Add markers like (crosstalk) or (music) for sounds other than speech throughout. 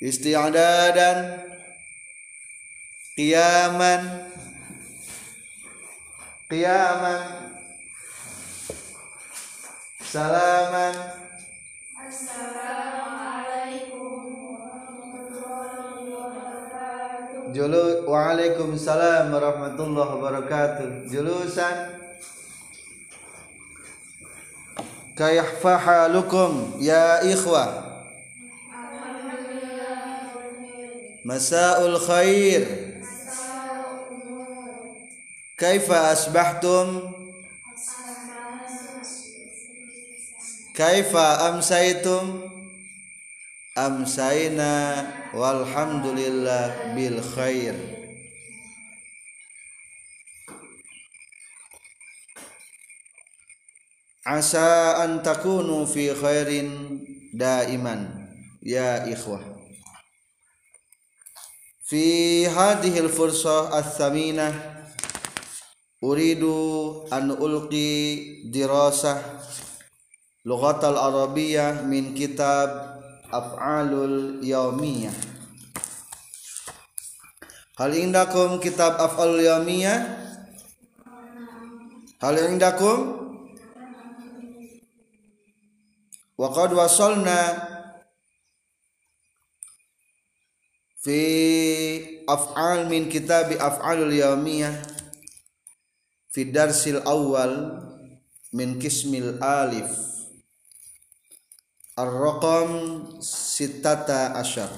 isti'dadan. Qiyaman. Qiyaman. Salaman. Julu Waalaikumsalam warahmatullahi wabarakatuh. Julusan. Kayfa halukum ya ikhwah? Masaul khair. Kaifa asbahtum? Kaifa amsaitum? Amsaina walhamdulillah bil khair. Asa an takunu fi khairin daiman ya ikhwah. Fi hadhihi al-fursah ats-tsaminah uridu an ulqi dirasah lughat al-arabiyyah min kitab af'alul yaumiyah Hal indakum kitab af'alul yaumiyah Hal indakum? Wa qad wasalna fi af'al min kitab af'alul yaumiyah fi darsil awal min kismil alif. Ar-raqam sittata asyar.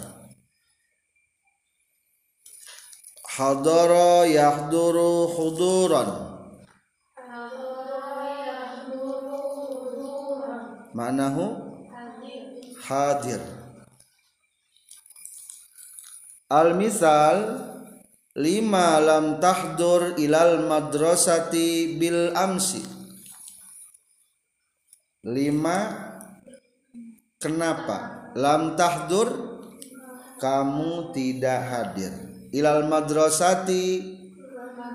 Hadara yahduru huduran. Ma'nahu? Hadir al misal lima lam tahdur ilal madrasati bil amsi. Lima kenapa? Lam tahdur kamu tidak hadir. Ilal madrasati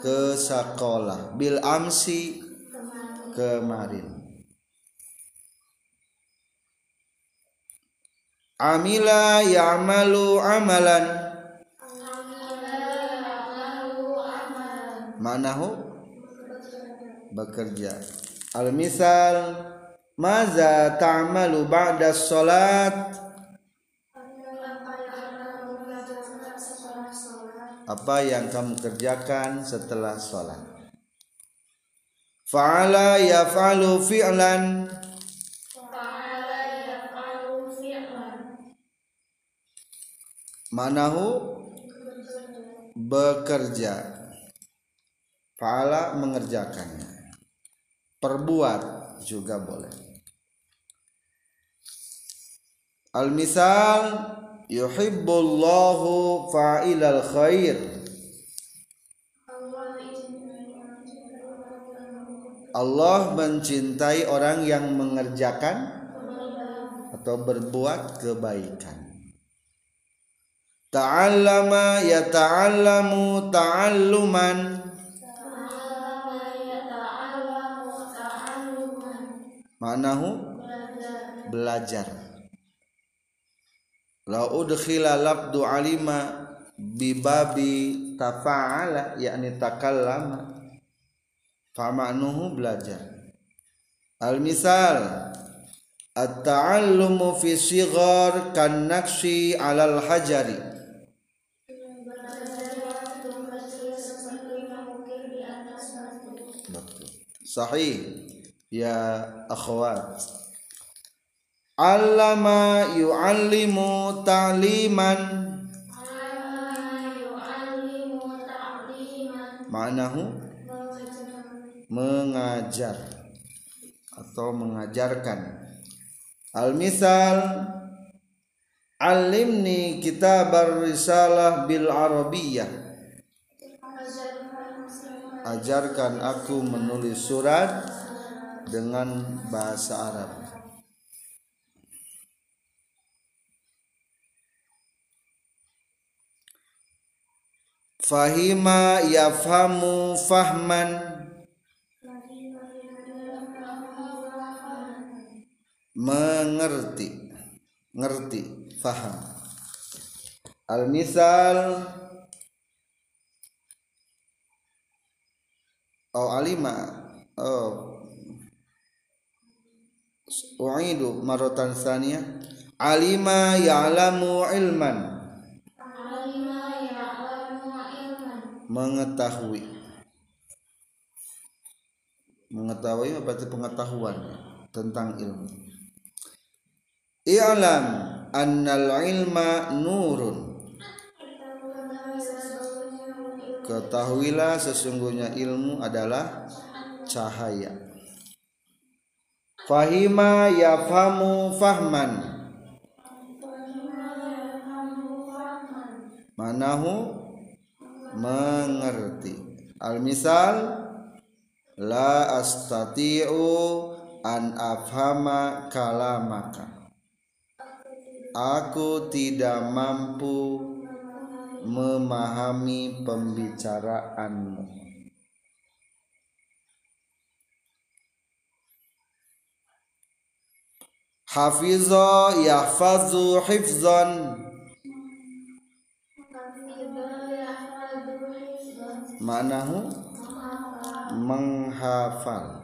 ke sekolah. Bil amsi kemarin. Amila ya'malu amalan manahu? Bekerja. Al misal maza ta'malu ba'da salat apa yang kamu kerjakan setelah sholat fa'ala yaf'alu fi'lan. Manahu? Bekerja fa'ala mengerjakannya. Perbuat juga boleh. Al misal yuhibbullahu fa'ilal khair. Allah mencintai orang yang mengerjakan atau berbuat kebaikan. Ta'allama yata'allamu ta'alluman manahu? Belajar. La udkhila labdu alima bibabi tafa'ala yakni takallama. Fama'nuhu belajar. Al misal at-ta'allumu fi sighar kan naqshi 'alal hajari. Sahih ya akhwat. Allama yu'allimu ta'liman. Ma'nahu? Mengajar atau mengajarkan. Al misal alimni kitabar risalah bil arabiyyah. Ajarkan aku menulis surat dengan bahasa Arab. Fahima yafhamu fahman. Mengerti ngerti faham. Al-misal. Oh alima. Oh u'idu maratan saniyah alima ya'lamu ilman. Mengetahui. Mengetahui berarti pengetahuan? Tentang ilmu. I'lam annal ilma nurun. Ketahuilah sesungguhnya ilmu adalah cahaya fahima yafhamu fahman. Manahu mengerti. Al misal la astati'u an afhama kalamaka. Aku tidak mampu memahami pembicaraanmu hafiza yahfazu hifzan. Manahu? Menghafal.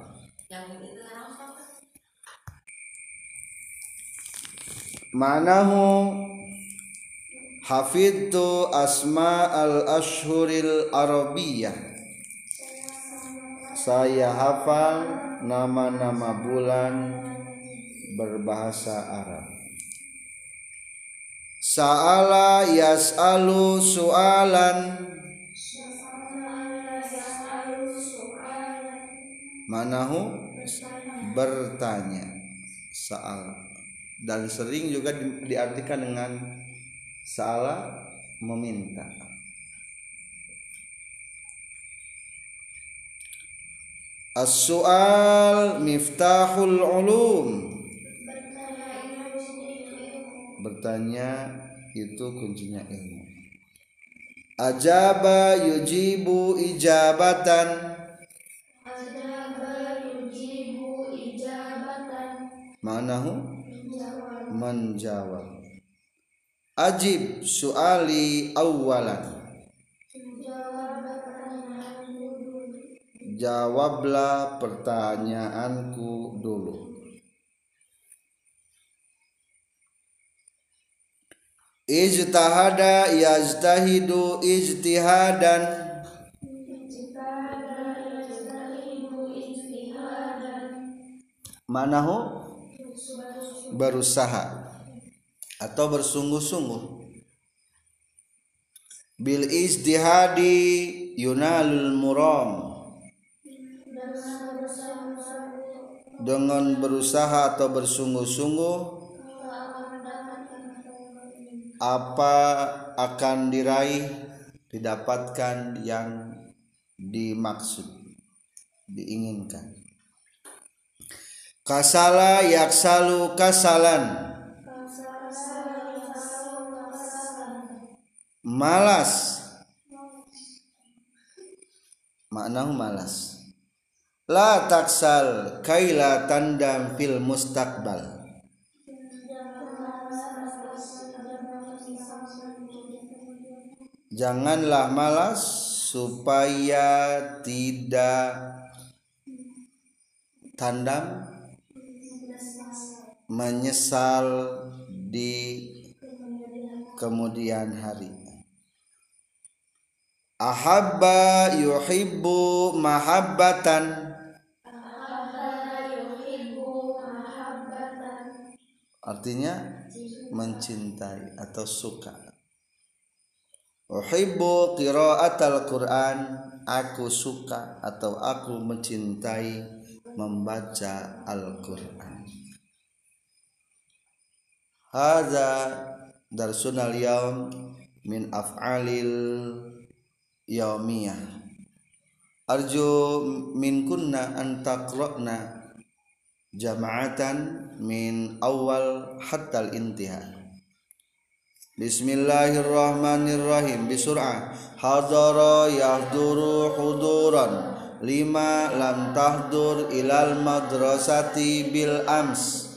Manahu? Hafidtu asma al ashhuril arabiyah. Saya hafal nama-nama bulan berbahasa Arab. Sa'ala yas'alu su'alan. Manahu bertanya. Sa'al. Dan sering juga di, diartikan dengan Sa'ala meminta. As-su'al miftahul ulum Bertanya itu kuncinya ilmu. Ajaba yujibu ijabatan. Manahu menjawab. Ajib suali awalan Jawablah pertanyaanku dulu Ijtahada yajtahidu ijtihadan. Manahu berusaha. Atau bersungguh-sungguh. Bil ijtihadi yunalul muram. Dengan berusaha atau bersungguh-sungguh apa akan diraih didapatkan yang dimaksud diinginkan. Kasala yaksalu kasalan. Malas. Maknahu malas. La taksal kaila tandam fil mustaqbal janganlah malas supaya tidak tandam menyesal di kemudian hari. Ahabba yuhibbu mahabbatan. Artinya mencintai atau suka uhibbu qiraatal quran. Aku suka atau aku mencintai membaca Al-Qur'an. Hadza darsunal yaum min af'alil yaumiyah. Arju min kunna an taqra'na jama'atan min awal hatta al-intiha Bismillahirrahmanirrahim bisur'ah hadara yahduru huduran lima lam tahdur ilal madrasati bil ams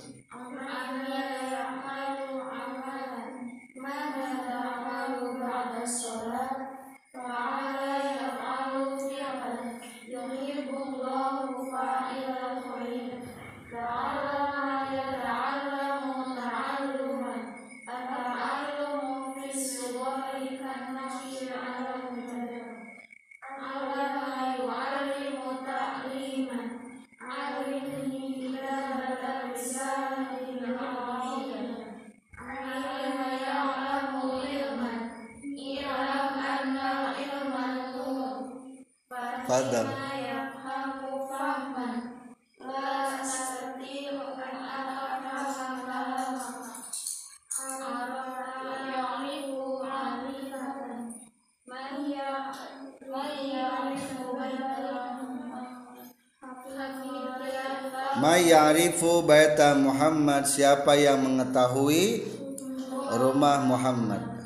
Mayarifu baita Muhammad. Siapa yang mengetahui rumah Muhammad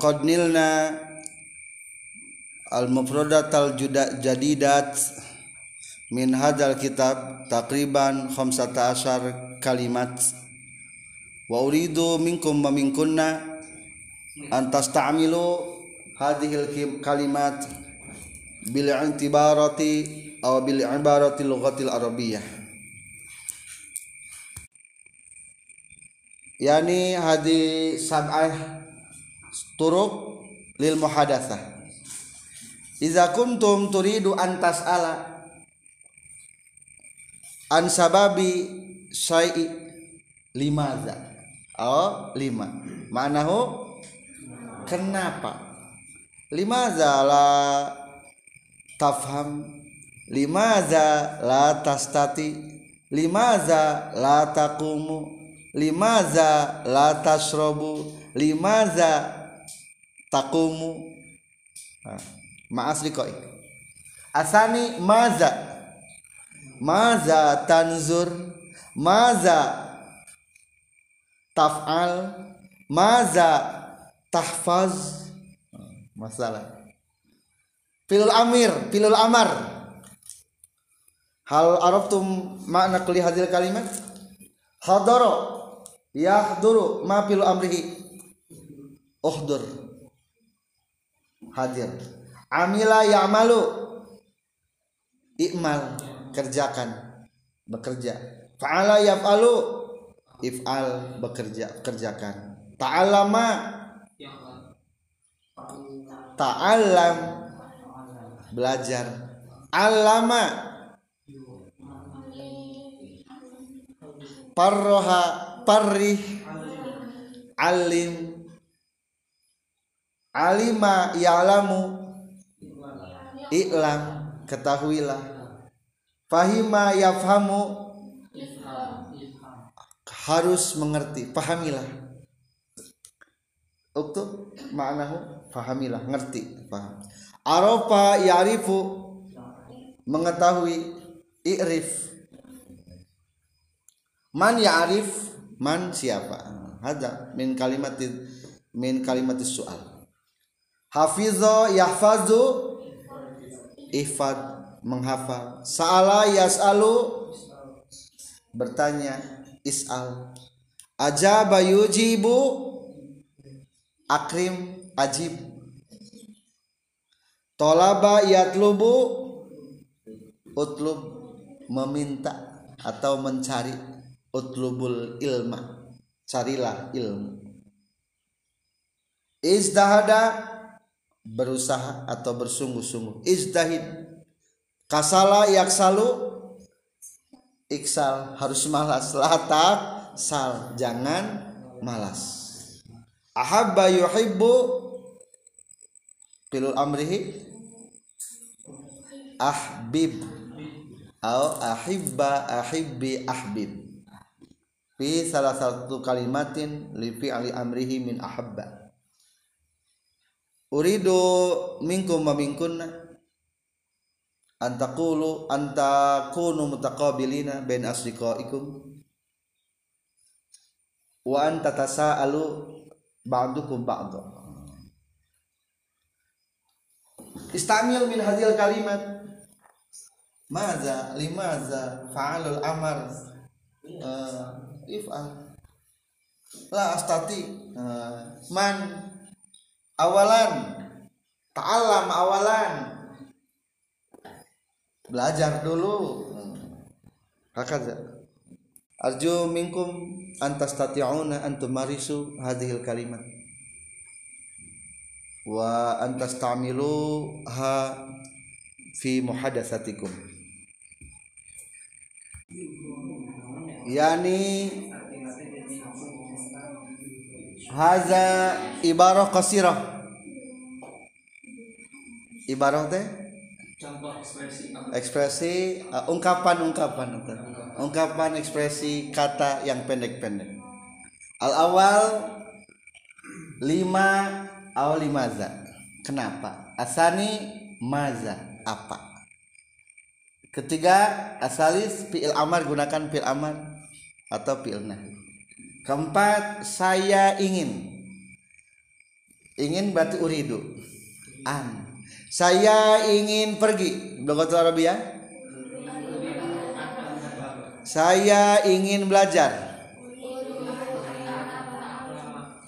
wa qad nilna al mufradat al jadidat min hadal kitab takriban 15 kalimat. Wa uridu minkum wa minkunna an tasta'milu hadhil kalimat bil intibarati aw bil ibarati lughatil arabiyyah. Yani hadi sab'ah turuk lil muhadatsah. Iza kuntum turidu an tas'ala an sababi syai'i limaza. Oh lima. Manahu? Kenapa? Limaza la tafham. Limaza la tastati. Limaza la taqumu. Limaza la tashrabu. Limaza takumu ma asli koi. Asani maza? Maza tanzur? Maza taf'al? Maza tahfaz? Masalah. Pilul amir pilul amar. Hal arabtum makna kulli hadil kalimat? Hadara yahduru ma pilul amrihi. Uhdur hadir. Amila ya'malu. Ikmal kerjakan. Bekerja. Fa'ala yaf'alu. If'al. Bekerja. Kerjakan. Ta'allama. Ta'allam. Belajar. Alama parroha parrih alim alima ya'lamu. I'lam ketahuilah. Fahima yafhamu. Harus mengerti pahamilah uktub maknahu fahamilah ngerti paham arafa ya'rifu mengetahui i'rif. Man ya'rif man siapa? Hada min kalimat min kalimat soal hafizo yahfazu ifad menghafal. Sa'ala yas'alu bertanya is'al. Ajaba yujibu akrim ajib. Tolaba yatlubu utlub meminta atau mencari utlubul ilma. Carilah ilmu. Izdahada berusaha atau bersungguh-sungguh. Izdahid kasala yaksalu. Iksal. Harus malas. Latak. Sal. Jangan malas. Ahabba yuhibbu pilul amrihi. Ahbib. Atau ahibba ahibbi ahbib. Fi salah satu kalimatin li fi'li amrihi min ahabba uridu minkum wa minkunna antakulu antakunu mutaqabilina bain asdiqaikum wa anta tasaalu ba'dukum ba'dha istamil min hadhil kalimat. Maza limaza fa'alul amar. Uh, if'al. La astati uh, man awalan. Ta'allam awalan. Belajar dulu. Hakaza arju minkum antas tati'una antum marisu hadhil kalimat. Wa antas ta'milu ha fi muhadatsatikum. Yani haza ibarah qasirah. Ibarah teh? Contoh ekspresi. Apa ekspresi uh, ungkapan ungkapan ungkapan ekspresi kata yang pendek-pendek. Al awal lima awal limaza kenapa? Asani maza apa? Ketiga asalis fi'il amar gunakan fi'il amar atau fi'il nahi keempat saya ingin. Ingin berarti uridu. An. Saya ingin pergi. Logatul Arabia saya ingin belajar.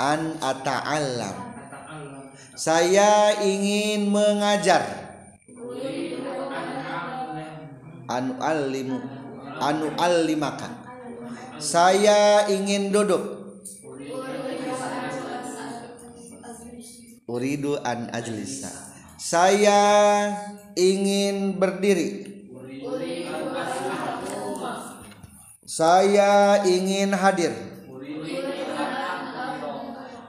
An ata'allam. Saya ingin mengajar. Anu alimu anu alimaka saya ingin duduk. Uridu an ajlisa. Saya ingin berdiri. Saya ingin hadir.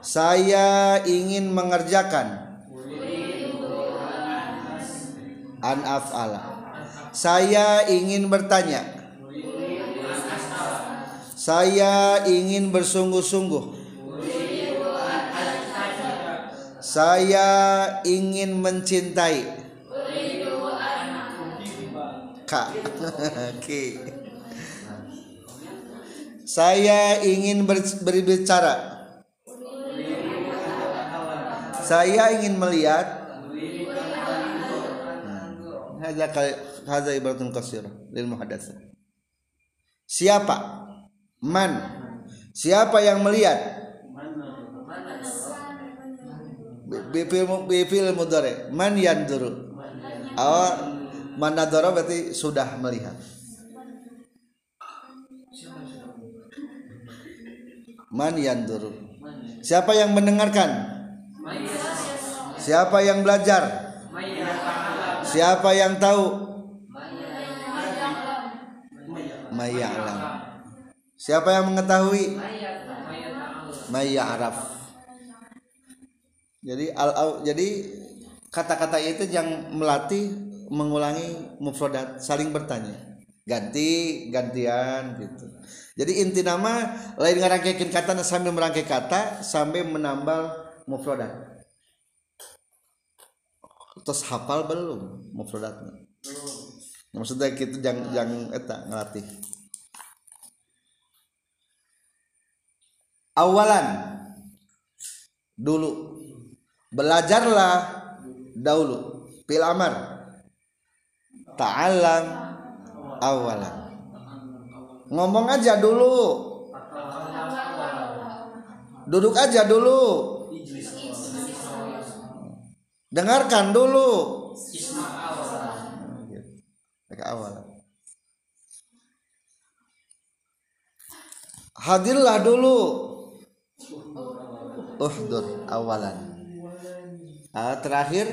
Saya ingin mengerjakan. An af'ala. Saya ingin bertanya saya ingin bersungguh-sungguh. Saya ingin mencintai. Kak. (laughs) Oke. Saya ingin ber- berbicara. Saya ingin melihat. Hadza hadza ibaratun qasirah lil muhadatsah siapa man. Siapa yang melihat? Bifil mudhari. Man yanduru. Awal man nadara berarti sudah melihat. Man yanduru. Siapa yang mendengarkan? Siapa yang belajar? Siapa yang tahu? Maya'lam siapa yang mengetahui? Maya'raf jadi al jadi kata-kata itu yang melatih mengulangi mufradat saling bertanya. Ganti gantian gitu. Jadi inti nama lain ngerangkekin kata sambil merangkai kata sambil menambal mufradat. Terus hafal belum mufradatnya? Maksudnya gitu jangan jangan eta ngelatih awalan. Dulu. Belajarlah dahulu. Pil amar. Ta'alam awalan. Ngomong aja dulu. Duduk aja dulu. Dengarkan dulu. Mereka awal hadirlah dulu uhdur awalan. Ah, terakhir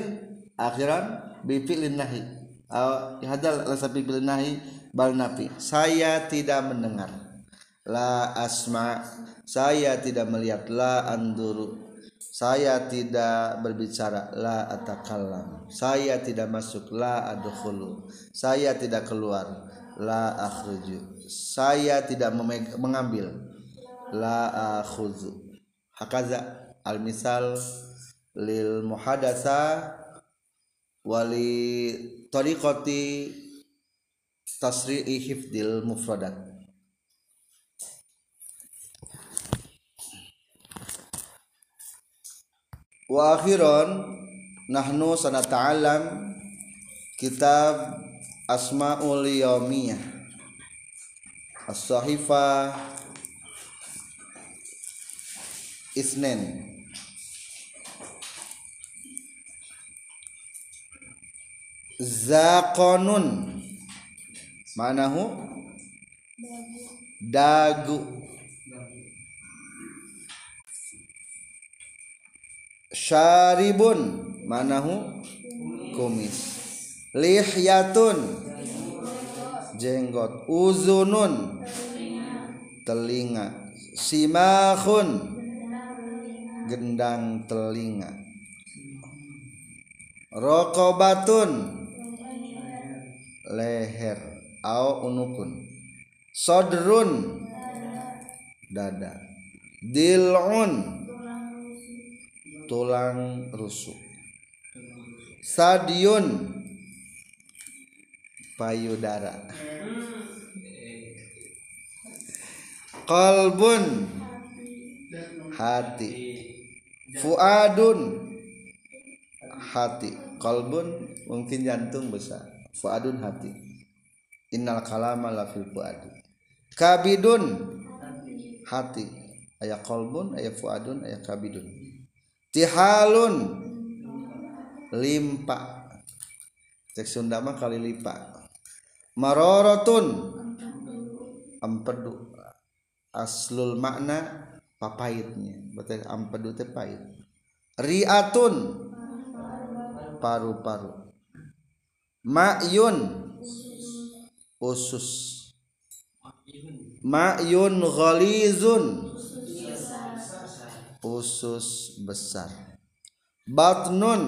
akhiran bifilin nahi Ah, hadal lasa bifilin nahi bal nafi. Saya tidak mendengar. La asma. Saya tidak melihat. La anduru. Saya tidak berbicara. La atakallam. Saya tidak masuk. La adkhulu. Saya tidak keluar. La akhruju. Saya tidak mengambil. La akhudzu hakaza al misal lil muhadatsa wali tariqati tasri'i hifdil mufradat. Wa akhiran nahnu sanata'allam kitab asmaul yaumiyah as-sahifah isnen zaqanun manahu dagu. Syaribun. Manahu kumis. Lihyatun. Jenggot. Uzunun. Telinga. Simahun gendang telinga. Rokobatun. Leher. Au unukun. Sodrun. Dada. Dilun. Tulang rusuk. Stadion payudara. Kalbun hati fuadun. Hati. Kalbun mungkin jantung besar fuadun hati. Innal kalama la fil fuadi. Kabidun. Hati. Aya kalbun aya fuadun aya kabidun. Tihalun. Limpa. Cek Sunda mah kali lipa. Marorotun. Ampedu. Aslul makna. Papayitnya berarti ampedu teh pahit. Riatun. Paru-paru. Ma'yun. Usus. Ma'yun ghalizun. Usus besar. Batnun.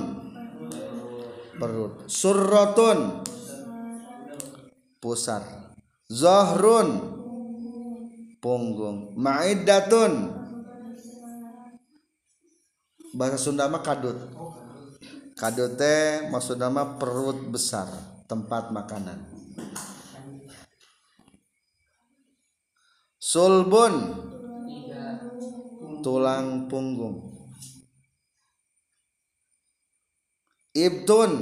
Perut. Surratun pusar. Zahrun punggung. Ma'iddatun bahasa Sunda mah kadut. Kadut teh maksudnya mah perut besar tempat makanan. Sulbun. Tulang punggung. Ibtun.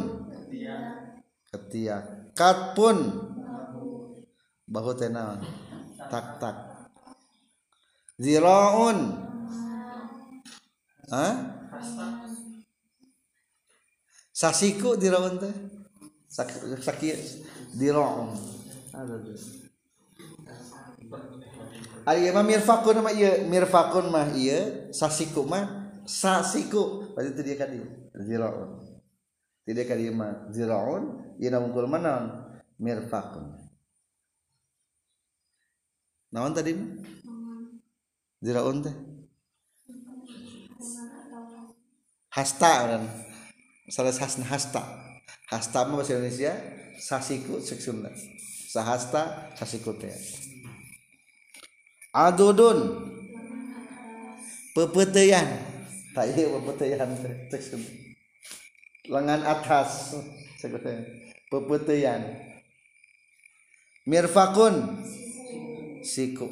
Ketiak. Katpun. Bahu tenal tak tak. Ziraun Hah? Sasiku diraun teh? Sak- sakit diraun Ari mah mirfakun mah ieu mirfakun mah ieu sasiku mah sasiku. Berarti itu dia kan dia ziraun tidak kali mah ziraun ieu namungkul mana mirfakun. Naon tadi mah? ziraun teh hasta orang salah hasna hasta. Hasta mah bahasa Indonesia sasiku cek Sunda sahasta sasiku teh adudun pepeteyan. Tak iya pepeteyan Sunda lengan atas teh pepeteyan. Mirfakun. Siku.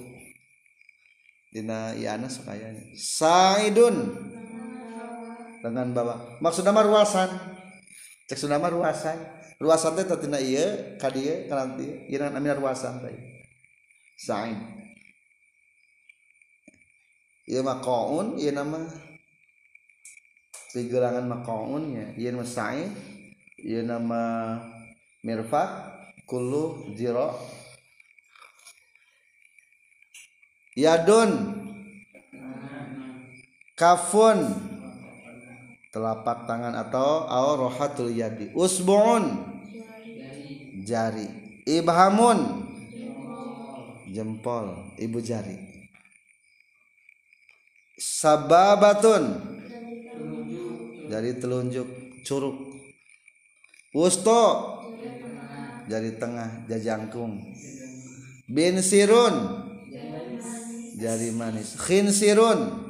Dina iana sakayanya saidun dengan bawah maksudnya mah ruasan. Cek Sunda mah ruasan. Ruasan teh tatina ieu ka dieu ka nanti ieu namina ruasan teh. Said ieu mah qaun ieu nama pigerangan mah qaun nya. Ieu mah said ieu nama mirfaq kullu zira yadun. Kafun telapak tangan atau aurahatul yadi. Usbuun. Jari. Ibhamun. Jempol. Ibu jari. Sababatun. Jari telunjuk. Curug. Wusto. Jari tengah. Jajangkung bin sirun jari manis. Khinsirun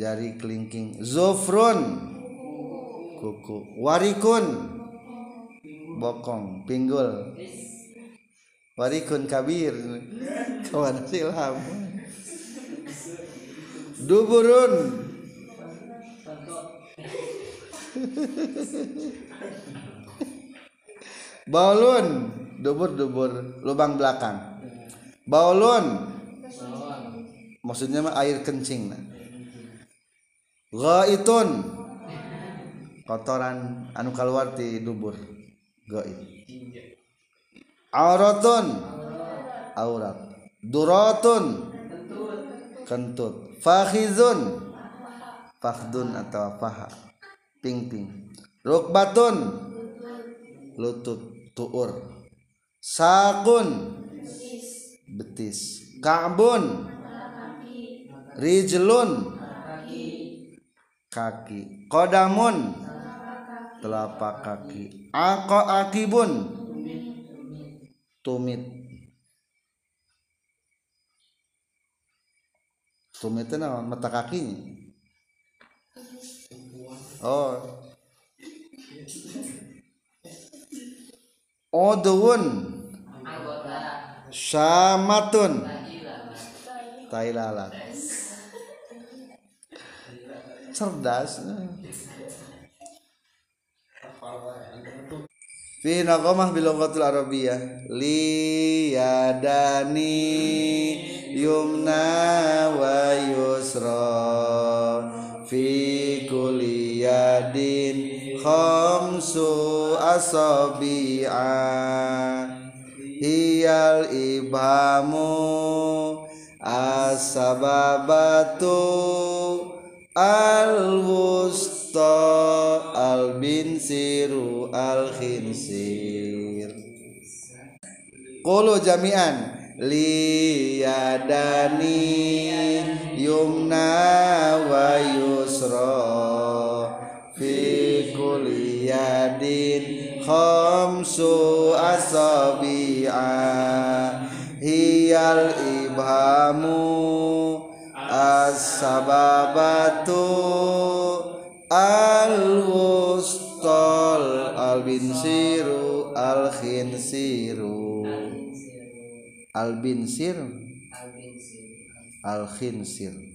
jari kelingking. Zofrun. Kuku. Warikun. Bokong. Pinggul. Warikun kabir. (laughs) Kawan silham duburun. (laughs) Baulun. Dubur-dubur lubang belakang. Baulun. Maksudnya mah air kencing nah. ghaitun. Kotoran anu keluar di dubur. Gait auratun. Aurat. Duratun. Kentut. Fakhizun. Fakhdun atau faha. Ping-ping rukbatun. Lutut. Tuur. Sakun. Betis. Ka'bun. Rijlun. Kaki. Kodamun. Telapak kaki. Ako akibun. Tumit. Tumit itu mata kakinya. Oh. Odun syamatun. Tai lalat cerdas fi naqamah bil lughatil arabiyyah liyadani yumna wa yusra fi kulli yadin khamsu asabi'a. Hiyal ibhamu asbabatu al wusta al binsiru al khinsir Qulu jami'an liyadani yumna wa yusra fi yadin khamsu asabi'a. Hiyal ibhamu as-sababatu al-wustol al-binsiru al-khinsiru. Al-binsir al-khinsir